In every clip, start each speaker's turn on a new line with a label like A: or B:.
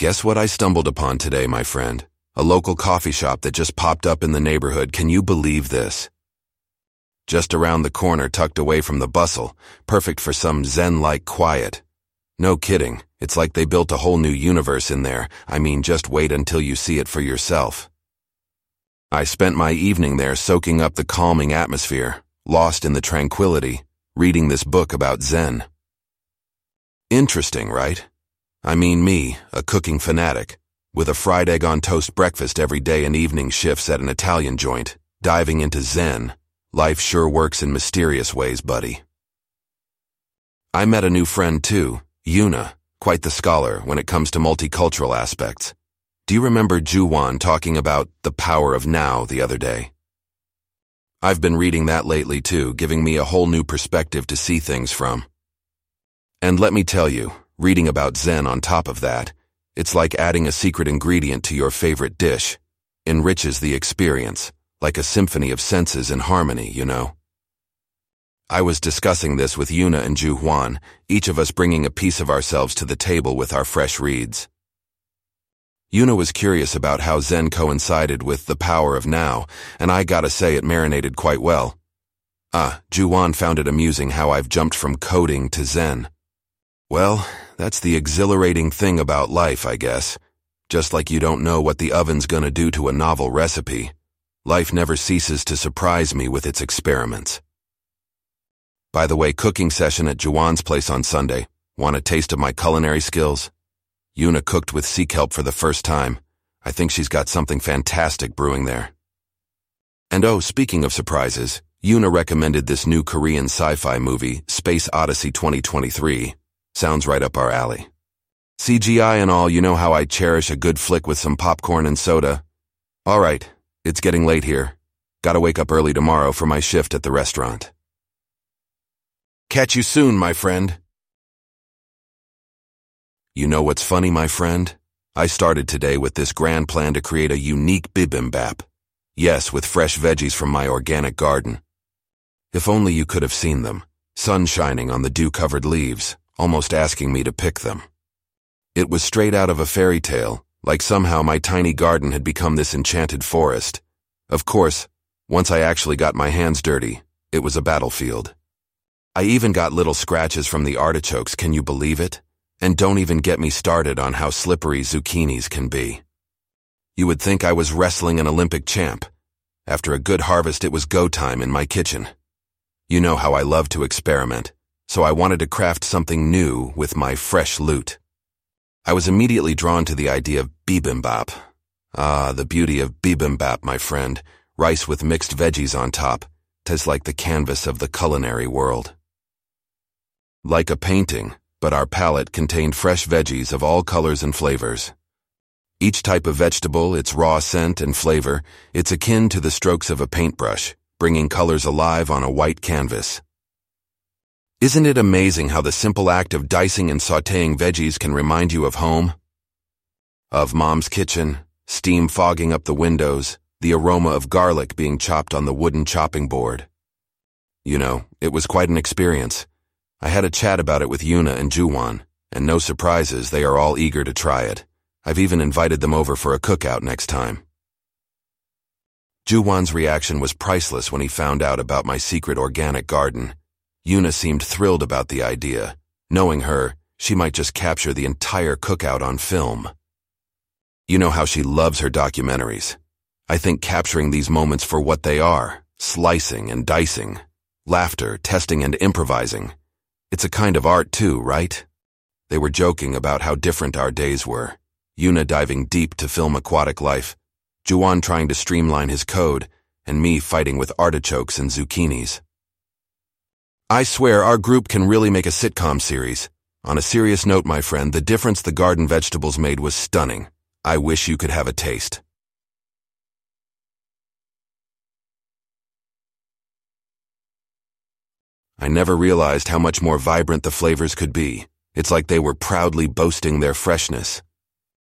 A: Guess what I stumbled upon today, my friend? A local coffee shop that just popped up in the neighborhood. Can you believe this? Just around the corner, tucked away from the bustle, perfect for some zen-like quiet. No kidding, it's like they built a whole new universe in there. I mean, just wait until you see it for yourself. I spent my evening there soaking up the calming atmosphere, lost in the tranquility, reading this book about Zen. Interesting, right? I mean me, a cooking fanatic, with a fried egg on toast breakfast every day and evening shifts at an Italian joint, diving into Zen. Life sure works in mysterious ways, buddy. I met a new friend too, Yuna, quite the scholar when it comes to multicultural aspects. Do you remember Juwan talking about the power of now the other day? I've been reading that lately too, giving me a whole new perspective to see things from. And let me tell you, Reading about Zen on top of that, it's like adding a secret ingredient to your favorite dish. Enriches the experience, like a symphony of senses in harmony, you know. I was discussing this with Yuna and Juwan, each of us bringing a piece of ourselves to the table with our fresh reads. Yuna was curious about how Zen coincided with the power of now, and I gotta say it marinated quite well. Ah, Juwan found it amusing how I've jumped from coding to Zen. Well, that's the exhilarating thing about life, I guess. Just like you don't know what the oven's gonna do to a novel recipe, life never ceases to surprise me with its experiments. By the way, cooking session at Juwan's place on Sunday. Want a taste of my culinary skills? Yuna cooked with sea kelp for the first time. I think she's got something fantastic brewing there. And oh, speaking of surprises, Yuna recommended this new Korean sci-fi movie, Space Odyssey 2023, Sounds right up our alley. CGI and all, you know how I cherish a good flick with some popcorn and soda. All right, it's getting late here. Gotta wake up early tomorrow for my shift at the restaurant. Catch you soon, my friend. You know what's funny, my friend? I started today with this grand plan to create a unique bibimbap. Yes, with fresh veggies from my organic garden. If only you could have seen them, sun shining on the dew-covered leaves almost asking me to pick them. It was straight out of a fairy tale, like somehow my tiny garden had become this enchanted forest. Of course, once I actually got my hands dirty, it was a battlefield. I even got little scratches from the artichokes, can you believe it? And don't even get me started on how slippery zucchinis can be. You would think I was wrestling an Olympic champ. After a good harvest, it was go time in my kitchen. You know how I love to experiment so I wanted to craft something new with my fresh loot. I was immediately drawn to the idea of bibimbap. Ah, the beauty of bibimbap, my friend. Rice with mixed veggies on top. Tis like the canvas of the culinary world. Like a painting, but our palette contained fresh veggies of all colors and flavors. Each type of vegetable, its raw scent and flavor, it's akin to the strokes of a paintbrush, bringing colors alive on a white canvas. Isn't it amazing how the simple act of dicing and sauteing veggies can remind you of home? Of mom's kitchen, steam fogging up the windows, the aroma of garlic being chopped on the wooden chopping board. You know, it was quite an experience. I had a chat about it with Yuna and Juwan, and no surprises, they are all eager to try it. I've even invited them over for a cookout next time. Juwan's reaction was priceless when he found out about my secret organic garden. Yuna seemed thrilled about the idea. Knowing her, she might just capture the entire cookout on film. You know how she loves her documentaries. I think capturing these moments for what they are, slicing and dicing, laughter, testing and improvising. It's a kind of art too, right? They were joking about how different our days were. Yuna diving deep to film aquatic life, Juwan trying to streamline his code, and me fighting with artichokes and zucchinis. I swear our group can really make a sitcom series. On a serious note, my friend, the difference the garden vegetables made was stunning. I wish you could have a taste. I never realized how much more vibrant the flavors could be. It's like they were proudly boasting their freshness.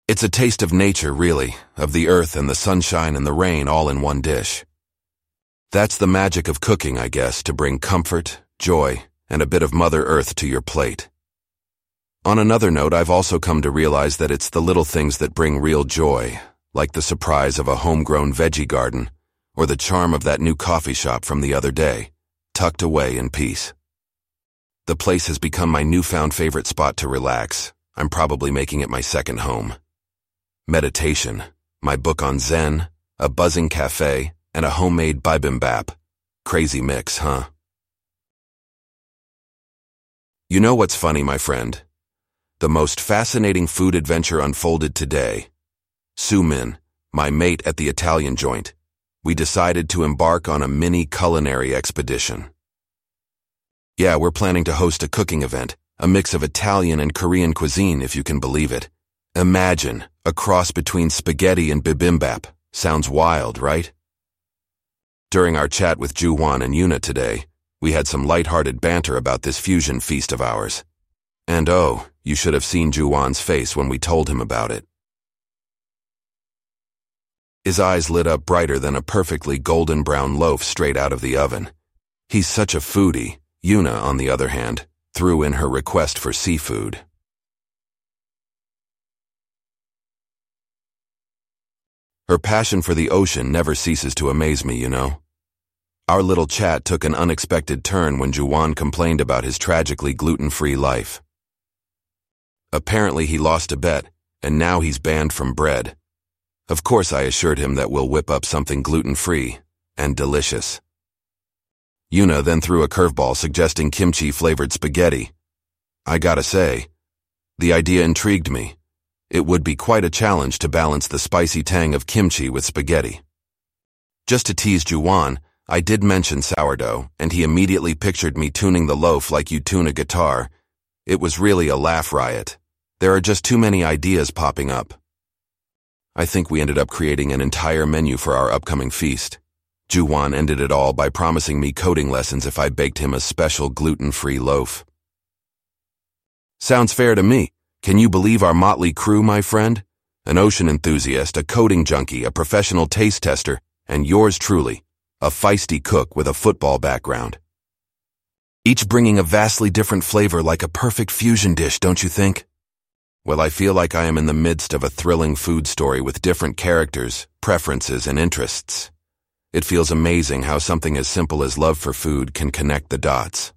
A: It's a taste of nature, really, of the earth and the sunshine and the rain all in one dish. That's the magic of cooking, I guess, to bring comfort, joy, and a bit of Mother Earth to your plate. On another note, I've also come to realize that it's the little things that bring real joy, like the surprise of a homegrown veggie garden, or the charm of that new coffee shop from the other day, tucked away in peace. The place has become my newfound favorite spot to relax. I'm probably making it my second home. Meditation, my book on Zen, a buzzing cafe, and a homemade bibimbap. Crazy mix, huh? You know what's funny, my friend? The most fascinating food adventure unfolded today. Su Min, my mate at the Italian joint, we decided to embark on a mini culinary expedition. Yeah, we're planning to host a cooking event, a mix of Italian and Korean cuisine, if you can believe it. Imagine, a cross between spaghetti and bibimbap. Sounds wild, right? During our chat with Juwan and Yuna today, we had some light-hearted banter about this fusion feast of ours. And oh, you should have seen Juwan's face when we told him about it. His eyes lit up brighter than a perfectly golden brown loaf straight out of the oven. He's such a foodie, Yuna, on the other hand, threw in her request for seafood. Her passion for the ocean never ceases to amaze me, you know. Our little chat took an unexpected turn when Juwan complained about his tragically gluten-free life. Apparently he lost a bet, and now he's banned from bread. Of course I assured him that we'll whip up something gluten-free and delicious. Yuna then threw a curveball suggesting kimchi-flavored spaghetti. I gotta say, the idea intrigued me. It would be quite a challenge to balance the spicy tang of kimchi with spaghetti. Just to tease Juwan, I did mention sourdough, and he immediately pictured me tuning the loaf like you tune a guitar. It was really a laugh riot. There are just too many ideas popping up. I think we ended up creating an entire menu for our upcoming feast. Juwan ended it all by promising me coding lessons if I baked him a special gluten-free loaf. Sounds fair to me. Can you believe our motley crew, my friend? An ocean enthusiast, a coding junkie, a professional taste tester, and yours truly, a feisty cook with a football background. Each bringing a vastly different flavor like a perfect fusion dish, don't you think? Well, I feel like I am in the midst of a thrilling food story with different characters, preferences, and interests. It feels amazing how something as simple as love for food can connect the dots.